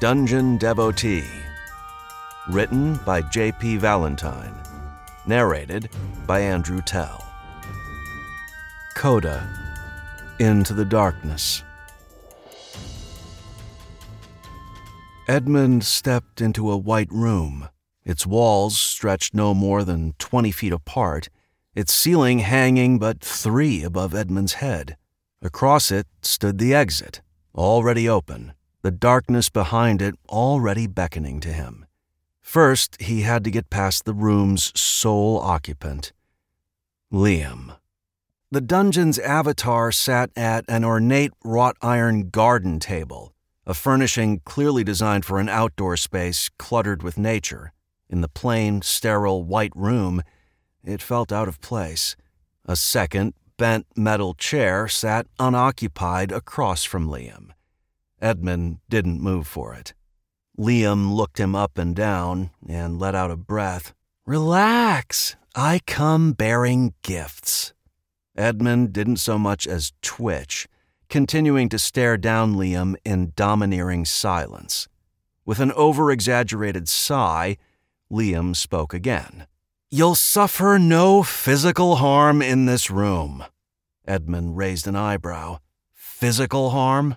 Dungeon Devotee. Written by J.P. Valentine. Narrated by Andrew Tell. Coda Into the Darkness. Edmund stepped into a white room. Its walls stretched no more than 20 feet apart, its ceiling hanging but three above Edmund's head. Across it stood the exit, already open, the darkness behind it already beckoning to him. First, he had to get past the room's sole occupant, Liam. The dungeon's avatar sat at an ornate wrought iron garden table, a furnishing clearly designed for an outdoor space cluttered with nature. In the plain, sterile white room, it felt out of place. A second, bent metal chair sat unoccupied across from Liam. Edmund didn't move for it. Liam looked him up and down and let out a breath. Relax, I come bearing gifts. Edmund didn't so much as twitch, continuing to stare down Liam in domineering silence. With an over exaggerated sigh, Liam spoke again. You'll suffer no physical harm in this room. Edmund raised an eyebrow. Physical harm?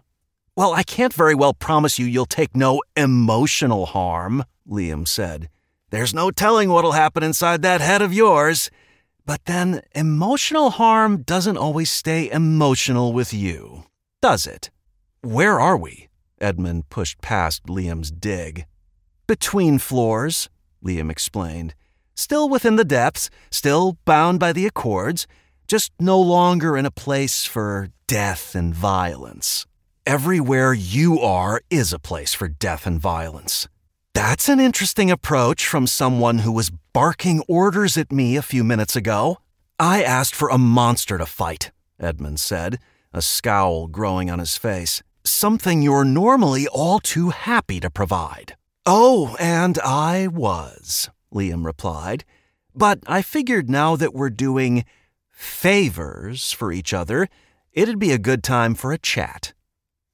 Well, I can't very well promise you you'll take no emotional harm, Liam said. There's no telling what'll happen inside that head of yours. But then, emotional harm doesn't always stay emotional with you, does it? Where are we? Edmund pushed past Liam's dig. Between floors, Liam explained. Still within the depths, still bound by the accords, just no longer in a place for death and violence. Everywhere you are is a place for death and violence. That's an interesting approach from someone who was barking orders at me a few minutes ago. I asked for a monster to fight, Edmund said, a scowl growing on his face. Something you're normally all too happy to provide. Oh, and I was. Liam replied. But I figured now that we're doing favors for each other, it'd be a good time for a chat.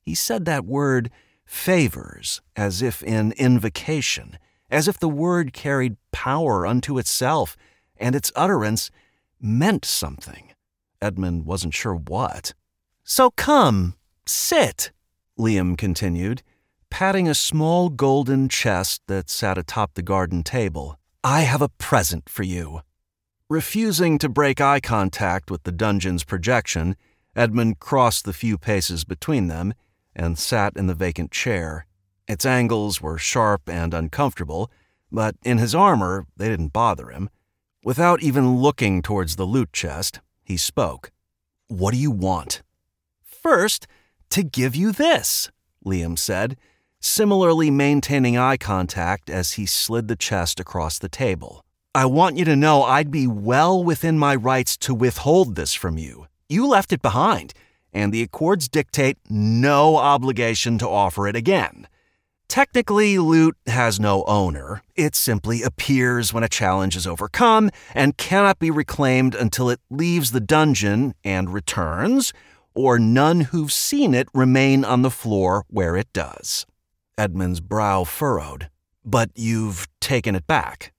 He said that word favors as if in invocation, as if the word carried power unto itself, and its utterance meant something. Edmund wasn't sure what. So come, sit, Liam continued, patting a small golden chest that sat atop the garden table. I have a present for you. Refusing to break eye contact with the dungeon's projection, Edmund crossed the few paces between them and sat in the vacant chair. Its angles were sharp and uncomfortable, but in his armor they didn't bother him. Without even looking towards the loot chest, he spoke. What do you want? First, to give you this, Liam said, similarly maintaining eye contact as he slid the chest across the table. I want you to know I'd be well within my rights to withhold this from you. You left it behind, and the Accords dictate no obligation to offer it again. Technically, loot has no owner. It simply appears when a challenge is overcome and cannot be reclaimed until it leaves the dungeon and returns, or none who've seen it remain on the floor where it does. Edmund's brow furrowed. But you've taken it back.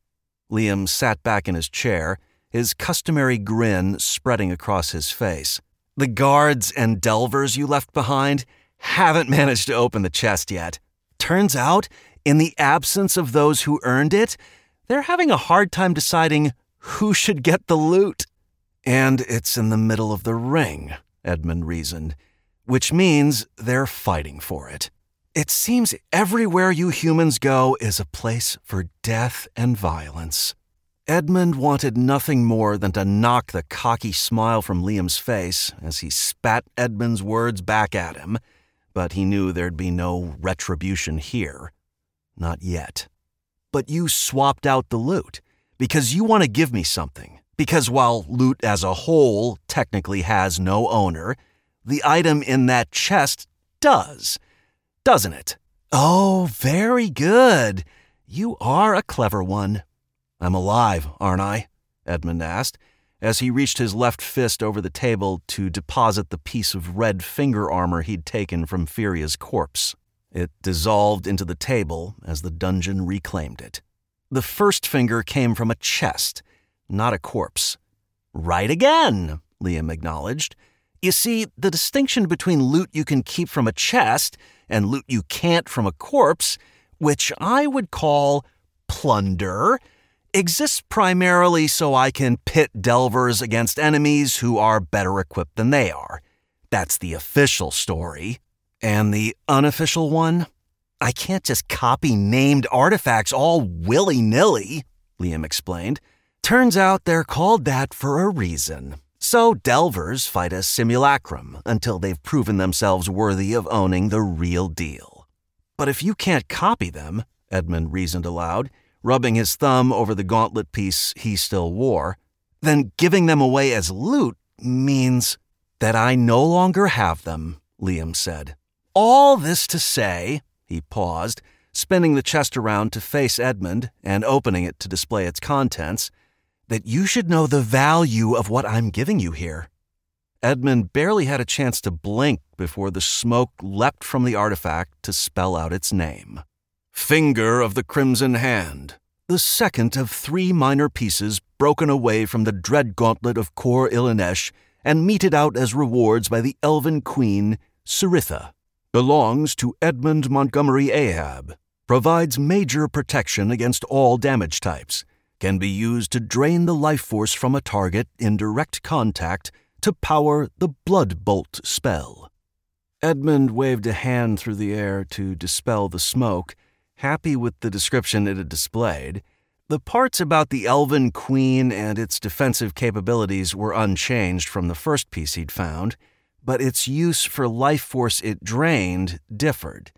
Liam sat back in his chair, his customary grin spreading across his face. The guards and delvers you left behind haven't managed to open the chest yet. Turns out, in the absence of those who earned it, they're having a hard time deciding who should get the loot. And it's in the middle of the ring, Edmund reasoned, which means they're fighting for it. It seems everywhere you humans go is a place for death and violence. Edmund wanted nothing more than to knock the cocky smile from Liam's face as he spat Edmund's words back at him, but he knew there'd be no retribution here. Not yet. But you swapped out the loot because you want to give me something. Because while loot as a whole technically has no owner, the item in that chest does doesn't it? Oh, very good. You are a clever one. I'm alive, aren't I? Edmund asked, as he reached his left fist over the table to deposit the piece of red finger armor he'd taken from Furia's corpse. It dissolved into the table as the dungeon reclaimed it. The first finger came from a chest, not a corpse. Right again, Liam acknowledged. You see, the distinction between loot you can keep from a chest and loot you can't from a corpse, which I would call plunder, exists primarily so I can pit delvers against enemies who are better equipped than they are. That's the official story. And the unofficial one? I can't just copy named artifacts all willy nilly, Liam explained. Turns out they're called that for a reason. So delvers fight a simulacrum until they've proven themselves worthy of owning the real deal. But if you can't copy them, Edmund reasoned aloud, rubbing his thumb over the gauntlet piece he still wore, then giving them away as loot means that I no longer have them, Liam said. All this to say, he paused, spinning the chest around to face Edmund and opening it to display its contents that you should know the value of what I'm giving you here. Edmund barely had a chance to blink before the smoke leapt from the artifact to spell out its name Finger of the Crimson Hand, the second of three minor pieces broken away from the dread gauntlet of Kor Ilanesh and meted out as rewards by the elven queen, Siritha. Belongs to Edmund Montgomery Ahab. Provides major protection against all damage types can be used to drain the life force from a target in direct contact to power the Blood Bolt spell. Edmund waved a hand through the air to dispel the smoke, happy with the description it had displayed. The parts about the Elven Queen and its defensive capabilities were unchanged from the first piece he'd found, but its use for life force it drained differed.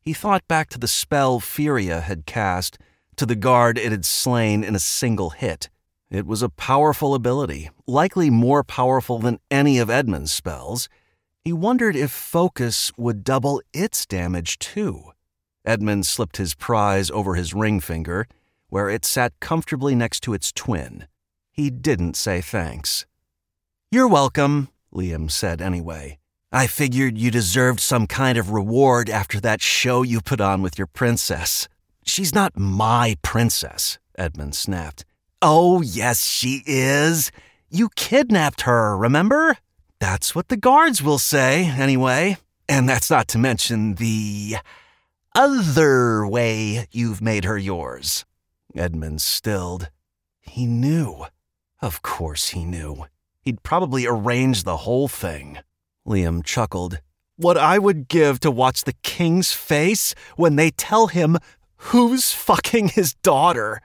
He thought back to the spell Furia had cast to the guard it had slain in a single hit. It was a powerful ability, likely more powerful than any of Edmund's spells. He wondered if Focus would double its damage too. Edmund slipped his prize over his ring finger, where it sat comfortably next to its twin. He didn't say thanks. You're welcome, Liam said anyway. I figured you deserved some kind of reward after that show you put on with your princess. She's not my princess, Edmund snapped. Oh, yes, she is. You kidnapped her, remember? That's what the guards will say, anyway. And that's not to mention the other way you've made her yours. Edmund stilled. He knew. Of course he knew. He'd probably arranged the whole thing. Liam chuckled. What I would give to watch the king's face when they tell him Who's fucking his daughter?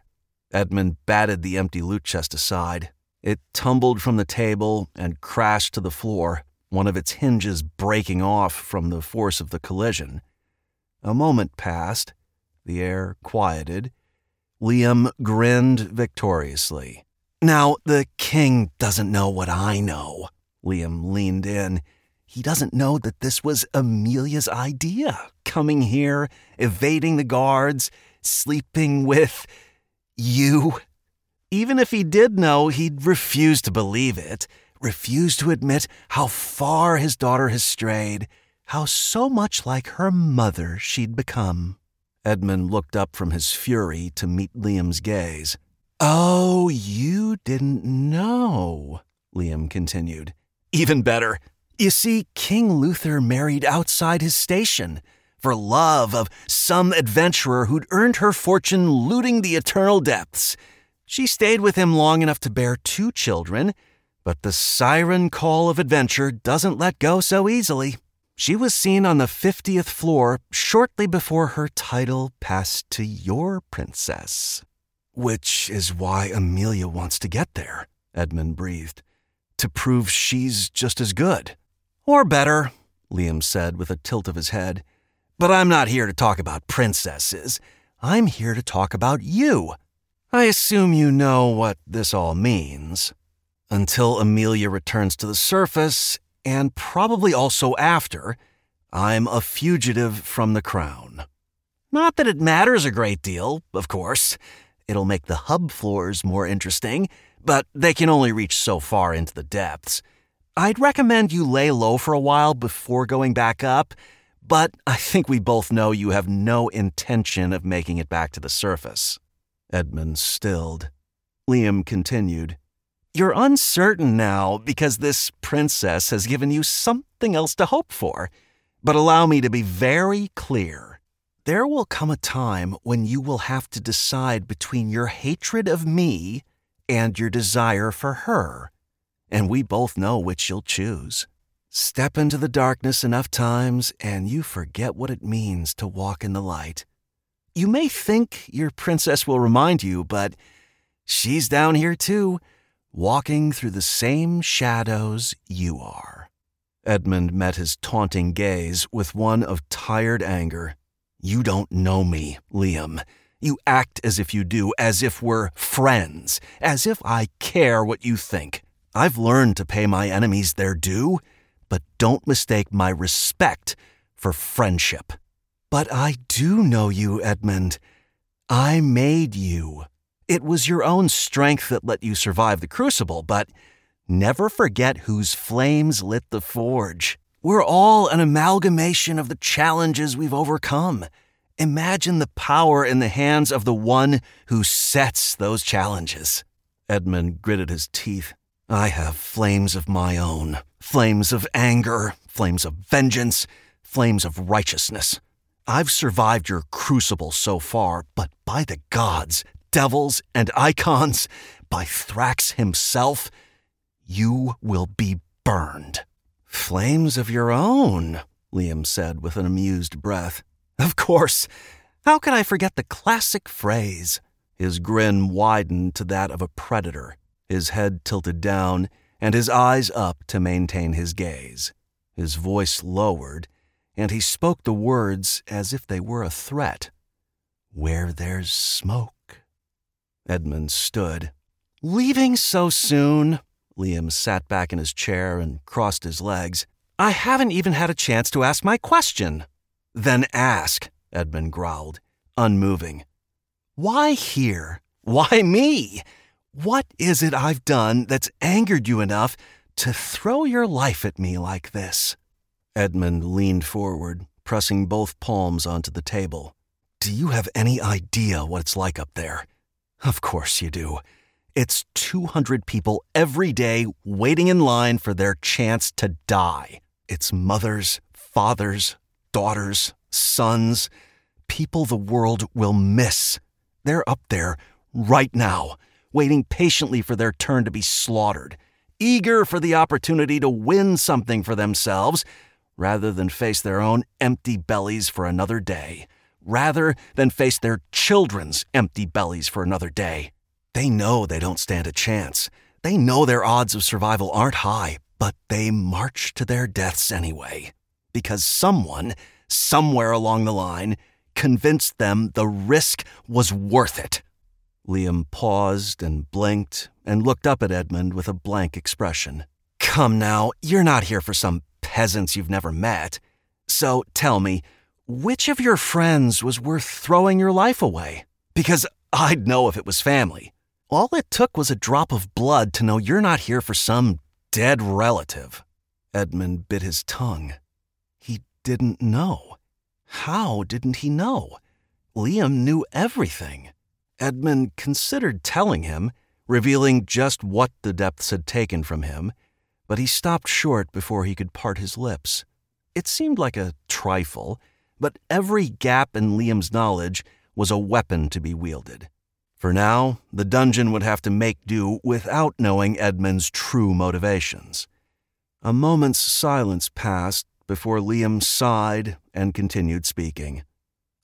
Edmund batted the empty loot chest aside. It tumbled from the table and crashed to the floor, one of its hinges breaking off from the force of the collision. A moment passed. The air quieted. Liam grinned victoriously. Now, the king doesn't know what I know. Liam leaned in. He doesn't know that this was Amelia's idea coming here, evading the guards, sleeping with you. Even if he did know, he'd refuse to believe it, refuse to admit how far his daughter has strayed, how so much like her mother she'd become. Edmund looked up from his fury to meet Liam's gaze. Oh, you didn't know, Liam continued. Even better. You see, King Luther married outside his station for love of some adventurer who'd earned her fortune looting the eternal depths. She stayed with him long enough to bear two children, but the siren call of adventure doesn't let go so easily. She was seen on the 50th floor shortly before her title passed to your princess. Which is why Amelia wants to get there, Edmund breathed, to prove she's just as good. Or better, Liam said with a tilt of his head. But I'm not here to talk about princesses. I'm here to talk about you. I assume you know what this all means. Until Amelia returns to the surface, and probably also after, I'm a fugitive from the crown. Not that it matters a great deal, of course. It'll make the hub floors more interesting, but they can only reach so far into the depths. I'd recommend you lay low for a while before going back up, but I think we both know you have no intention of making it back to the surface. Edmund stilled. Liam continued. You're uncertain now because this princess has given you something else to hope for. But allow me to be very clear. There will come a time when you will have to decide between your hatred of me and your desire for her. And we both know which you'll choose. Step into the darkness enough times, and you forget what it means to walk in the light. You may think your princess will remind you, but she's down here too, walking through the same shadows you are. Edmund met his taunting gaze with one of tired anger. You don't know me, Liam. You act as if you do, as if we're friends, as if I care what you think. I've learned to pay my enemies their due but don't mistake my respect for friendship. But I do know you, Edmund. I made you. It was your own strength that let you survive the crucible, but never forget whose flames lit the forge. We're all an amalgamation of the challenges we've overcome. Imagine the power in the hands of the one who sets those challenges. Edmund gritted his teeth. I have flames of my own flames of anger, flames of vengeance, flames of righteousness. I've survived your crucible so far, but by the gods, devils, and icons, by Thrax himself, you will be burned. Flames of your own, Liam said with an amused breath. Of course. How could I forget the classic phrase? His grin widened to that of a predator, his head tilted down and his eyes up to maintain his gaze. His voice lowered, and he spoke the words as if they were a threat. Where there's smoke. Edmund stood. Leaving so soon? Liam sat back in his chair and crossed his legs. I haven't even had a chance to ask my question. Then ask, Edmund growled, unmoving. Why here? Why me? What is it I've done that's angered you enough to throw your life at me like this? Edmund leaned forward, pressing both palms onto the table. Do you have any idea what it's like up there? Of course you do. It's 200 people every day waiting in line for their chance to die. It's mothers, fathers, daughters, sons, people the world will miss. They're up there right now waiting patiently for their turn to be slaughtered, eager for the opportunity to win something for themselves rather than face their own empty bellies for another day, rather than face their children's empty bellies for another day. They know they don't stand a chance. They know their odds of survival aren't high, but they march to their deaths anyway. Because someone, somewhere along the line, convinced them the risk was worth it. Liam paused and blinked and looked up at Edmund with a blank expression. Come now, you're not here for some peasants you've never met. So tell me, which of your friends was worth throwing your life away? Because I'd know if it was family. All it took was a drop of blood to know you're not here for some dead relative. Edmund bit his tongue. He didn't know. How didn't he know? Liam knew everything. Edmund considered telling him, revealing just what the depths had taken from him, but he stopped short before he could part his lips. It seemed like a trifle, but every gap in Liam's knowledge was a weapon to be wielded. For now, the dungeon would have to make do without knowing Edmund's true motivations. A moment's silence passed before Liam sighed and continued speaking.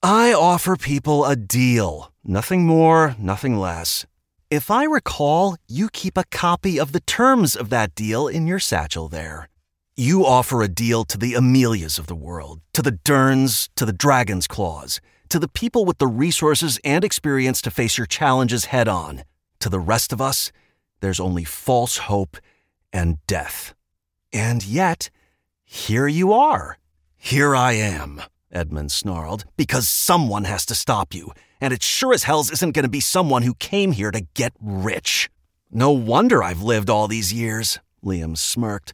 I offer people a deal, nothing more, nothing less. If I recall, you keep a copy of the terms of that deal in your satchel there. You offer a deal to the Amelias of the world, to the Derns, to the Dragon's Claws, to the people with the resources and experience to face your challenges head on. To the rest of us, there's only false hope and death. And yet, here you are. Here I am. Edmund snarled, because someone has to stop you, and it sure as hells isn't going to be someone who came here to get rich. No wonder I've lived all these years, Liam smirked.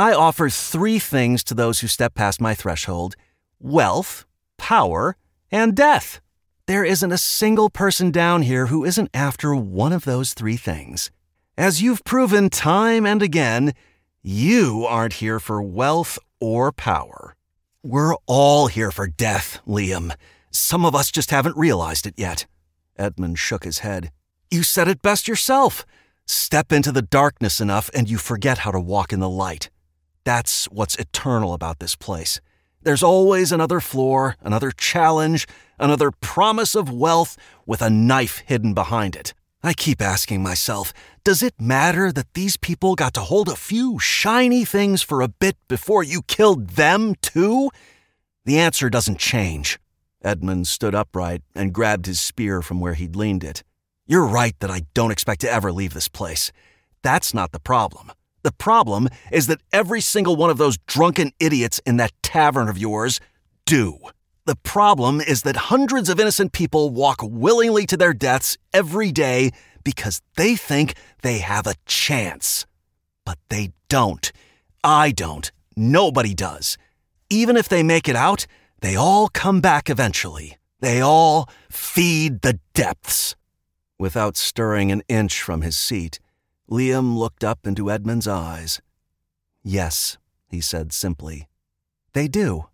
I offer three things to those who step past my threshold. wealth, power, and death. There isn't a single person down here who isn't after one of those three things. As you've proven time and again, you aren't here for wealth or power. We're all here for death, Liam. Some of us just haven't realized it yet. Edmund shook his head. You said it best yourself. Step into the darkness enough and you forget how to walk in the light. That's what's eternal about this place. There's always another floor, another challenge, another promise of wealth with a knife hidden behind it. I keep asking myself, does it matter that these people got to hold a few shiny things for a bit before you killed them too? The answer doesn't change. Edmund stood upright and grabbed his spear from where he'd leaned it. You're right that I don't expect to ever leave this place. That's not the problem. The problem is that every single one of those drunken idiots in that tavern of yours do. The problem is that hundreds of innocent people walk willingly to their deaths every day because they think they have a chance. But they don't. I don't. Nobody does. Even if they make it out, they all come back eventually. They all feed the depths. Without stirring an inch from his seat, Liam looked up into Edmund's eyes. Yes, he said simply. They do.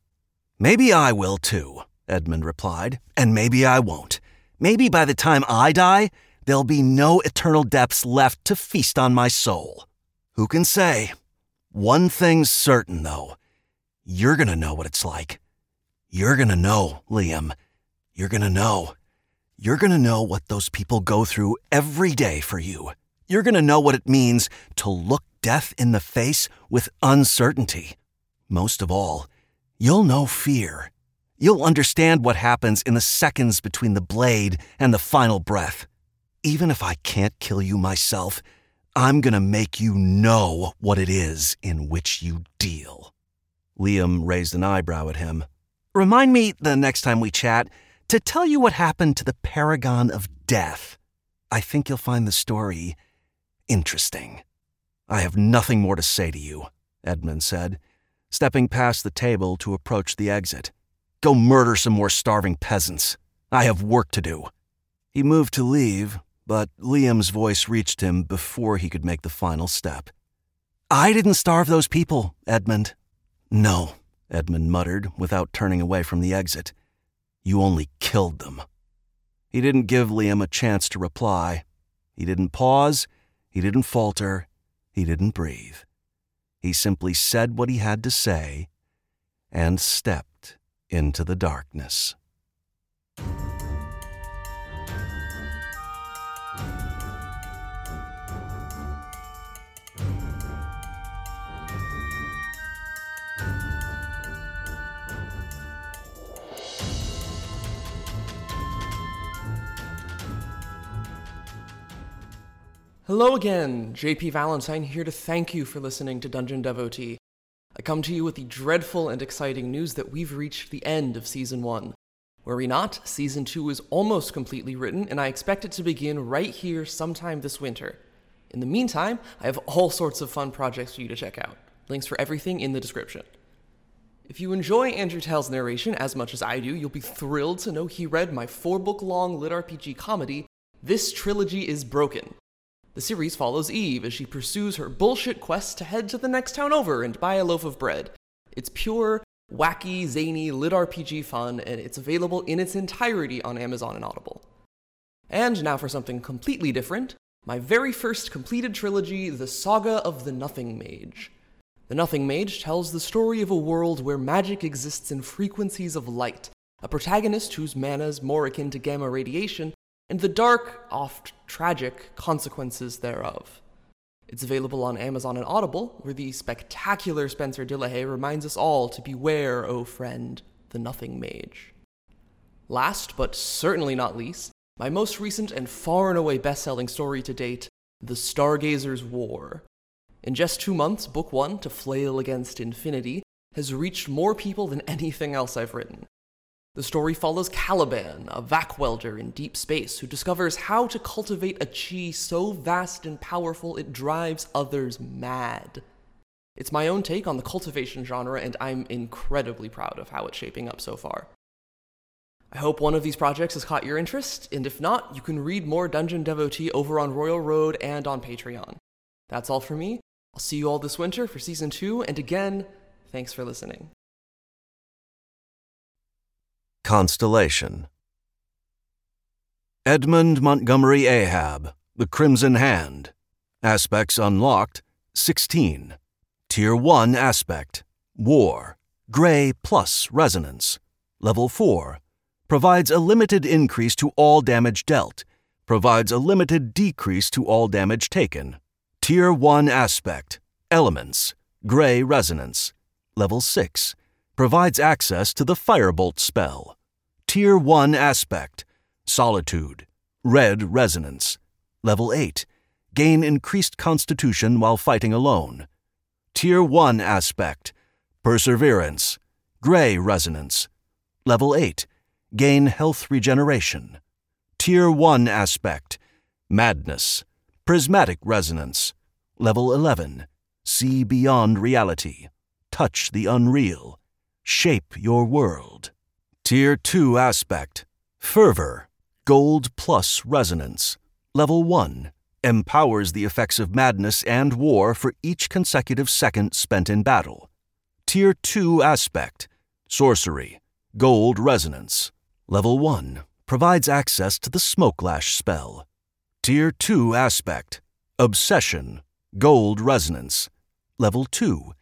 Maybe I will too, Edmund replied, and maybe I won't. Maybe by the time I die, there'll be no eternal depths left to feast on my soul. Who can say? One thing's certain, though. You're gonna know what it's like. You're gonna know, Liam. You're gonna know. You're gonna know what those people go through every day for you. You're going to know what it means to look death in the face with uncertainty. Most of all, you'll know fear. You'll understand what happens in the seconds between the blade and the final breath. Even if I can't kill you myself, I'm going to make you know what it is in which you deal. Liam raised an eyebrow at him. Remind me the next time we chat to tell you what happened to the Paragon of Death. I think you'll find the story interesting. I have nothing more to say to you, Edmund said, stepping past the table to approach the exit. Go murder some more starving peasants. I have work to do. He moved to leave, but Liam's voice reached him before he could make the final step. I didn't starve those people, Edmund. No, Edmund muttered without turning away from the exit. You only killed them. He didn't give Liam a chance to reply. He didn't pause he didn't falter. He didn't breathe. He simply said what he had to say and stepped into the darkness. Hello again, JP Valentine here to thank you for listening to Dungeon Devotee. I come to you with the dreadful and exciting news that we've reached the end of Season 1. Were we not, Season 2 is almost completely written, and I expect it to begin right here sometime this winter. In the meantime, I have all sorts of fun projects for you to check out. Links for everything in the description. If you enjoy Andrew Tell's narration as much as I do, you'll be thrilled to know he read my four book long lit RPG comedy, This Trilogy is Broken, the series follows Eve as she pursues her bullshit quest to head to the next town over and buy a loaf of bread. It's pure, wacky, zany, lit RPG fun, and it's available in its entirety on Amazon and Audible. And now for something completely different my very first completed trilogy, The Saga of the Nothing Mage. The Nothing Mage tells the story of a world where magic exists in frequencies of light, a protagonist whose mana is more akin to gamma radiation, and the dark, oft tragic, consequences thereof. It's available on Amazon and Audible, where the spectacular Spencer Dillahay reminds us all to beware, O friend, the Nothing Mage. Last, but certainly not least, my most recent and far and away best selling story to date, The Stargazer's War. In just two months, Book One, To Flail Against Infinity, has reached more people than anything else I've written. The story follows Caliban, a vac welder in deep space who discovers how to cultivate a chi so vast and powerful it drives others mad. It's my own take on the cultivation genre, and I'm incredibly proud of how it's shaping up so far. I hope one of these projects has caught your interest, and if not, you can read more Dungeon Devotee over on Royal Road and on Patreon. That's all for me. I'll see you all this winter for season two, and again, thanks for listening. Constellation Edmund Montgomery Ahab, The Crimson Hand. Aspects unlocked 16. Tier 1 aspect War. Gray plus Resonance. Level 4 provides a limited increase to all damage dealt, provides a limited decrease to all damage taken. Tier 1 aspect Elements. Gray Resonance. Level 6 provides access to the Firebolt spell. Tier 1 aspect Solitude. Red Resonance. Level 8 gain increased constitution while fighting alone. Tier 1 aspect Perseverance. Gray Resonance. Level 8 gain health regeneration. Tier 1 aspect Madness. Prismatic Resonance. Level 11 See beyond reality. Touch the unreal. Shape your world. Tier 2 aspect Fervor. Gold plus Resonance. Level 1 empowers the effects of madness and war for each consecutive second spent in battle. Tier 2 aspect Sorcery. Gold Resonance. Level 1 provides access to the Smokelash spell. Tier 2 aspect Obsession. Gold Resonance. Level 2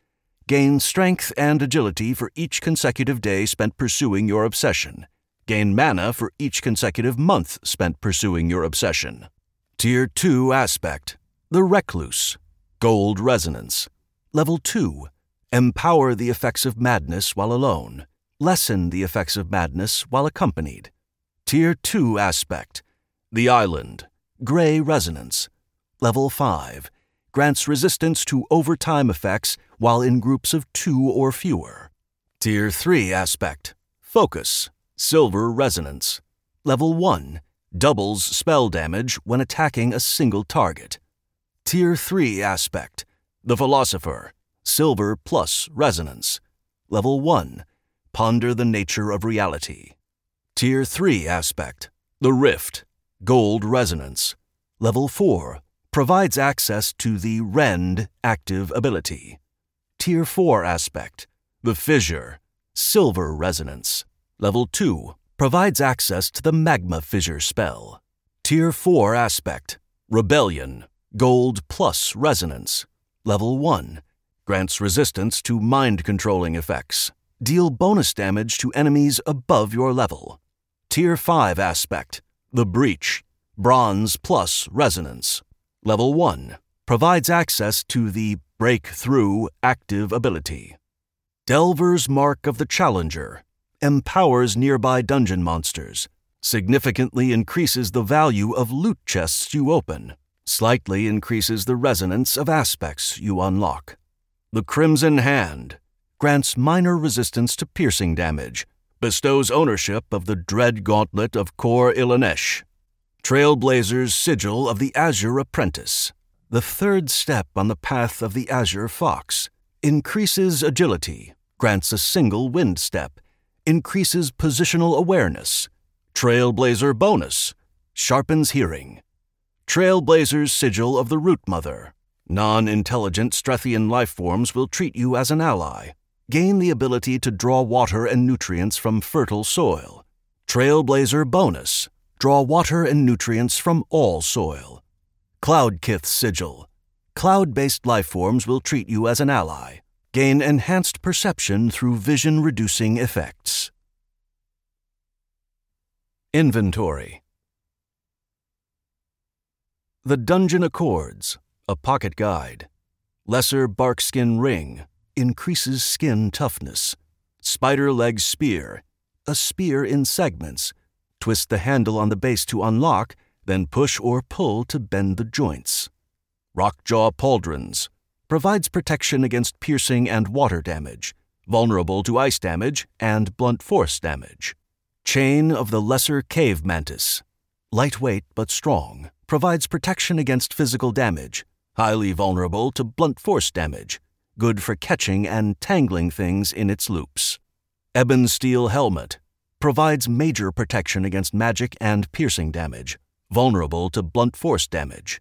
Gain strength and agility for each consecutive day spent pursuing your obsession. Gain mana for each consecutive month spent pursuing your obsession. Tier 2 aspect The Recluse. Gold Resonance. Level 2 Empower the effects of madness while alone. Lessen the effects of madness while accompanied. Tier 2 aspect The Island. Gray Resonance. Level 5 grants resistance to overtime effects while in groups of two or fewer. Tier 3 aspect Focus. Silver Resonance. Level 1 doubles spell damage when attacking a single target. Tier 3 aspect The Philosopher. Silver plus Resonance. Level 1 Ponder the nature of reality. Tier 3 aspect The Rift. Gold Resonance. Level 4 provides access to the Rend active ability. Tier 4 aspect The Fissure. Silver Resonance. Level 2 provides access to the Magma Fissure spell. Tier 4 aspect Rebellion. Gold plus Resonance. Level 1 grants resistance to mind controlling effects. Deal bonus damage to enemies above your level. Tier 5 aspect The Breach. Bronze plus Resonance. Level 1 provides access to the Breakthrough active ability. Delver's Mark of the Challenger empowers nearby dungeon monsters, significantly increases the value of loot chests you open, slightly increases the resonance of aspects you unlock. The Crimson Hand grants minor resistance to piercing damage, bestows ownership of the Dread Gauntlet of Kor Ilanesh, Trailblazer's Sigil of the Azure Apprentice, the third step on the path of the Azure Fox, increases agility, grants a single wind step, increases positional awareness. Trailblazer bonus sharpens hearing. Trailblazer's sigil of the Root Mother. Non intelligent Strethian life forms will treat you as an ally. Gain the ability to draw water and nutrients from fertile soil. Trailblazer bonus draw water and nutrients from all soil. Cloudkith sigil. Cloud based lifeforms will treat you as an ally. Gain enhanced perception through vision reducing effects. Inventory The Dungeon Accords, a pocket guide. Lesser Barkskin Ring increases skin toughness. Spider Leg Spear, a spear in segments. Twist the handle on the base to unlock, then push or pull to bend the joints. Rockjaw Pauldrons, provides protection against piercing and water damage, vulnerable to ice damage and blunt force damage. Chain of the Lesser Cave Mantis, lightweight but strong, provides protection against physical damage, highly vulnerable to blunt force damage, good for catching and tangling things in its loops. Ebon Steel Helmet provides major protection against magic and piercing damage, vulnerable to blunt force damage.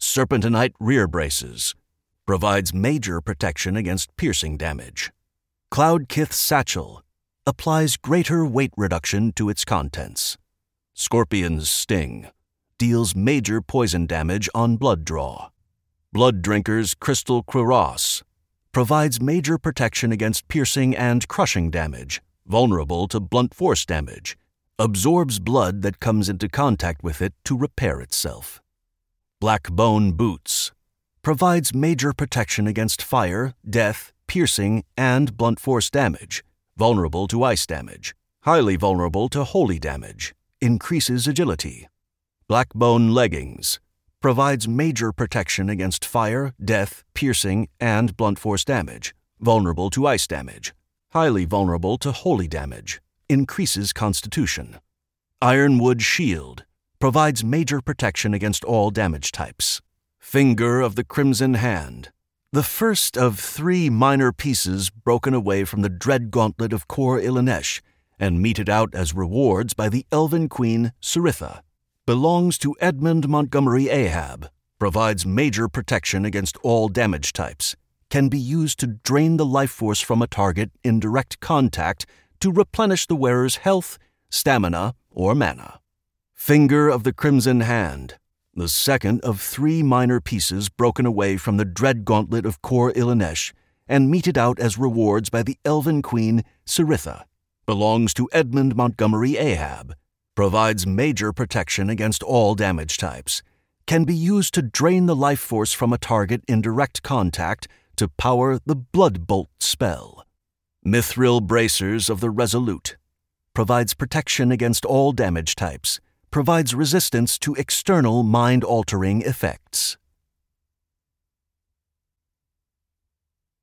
Serpentinite Rear Braces provides major protection against piercing damage. Cloudkith Satchel applies greater weight reduction to its contents. Scorpion's Sting deals major poison damage on blood draw. Blood Drinker's Crystal Cuirass provides major protection against piercing and crushing damage, vulnerable to blunt force damage, absorbs blood that comes into contact with it to repair itself. Black Bone Boots provides major protection against fire, death, piercing, and blunt force damage, vulnerable to ice damage, highly vulnerable to holy damage, increases agility. Blackbone Leggings provides major protection against fire, death, piercing, and blunt force damage, vulnerable to ice damage, highly vulnerable to holy damage, increases constitution. Ironwood Shield provides major protection against all damage types. Finger of the Crimson Hand, the first of three minor pieces broken away from the dread gauntlet of Kor Ilanesh and meted out as rewards by the elven queen Siritha, belongs to Edmund Montgomery Ahab, provides major protection against all damage types, can be used to drain the life force from a target in direct contact to replenish the wearer's health, stamina, or mana. Finger of the Crimson Hand, the second of three minor pieces broken away from the dread gauntlet of Kor Ilanesh and meted out as rewards by the elven queen Siritha, belongs to Edmund Montgomery Ahab, provides major protection against all damage types, can be used to drain the life force from a target in direct contact to power the Blood Bolt spell. Mithril Bracers of the Resolute provides protection against all damage types, provides resistance to external mind altering effects.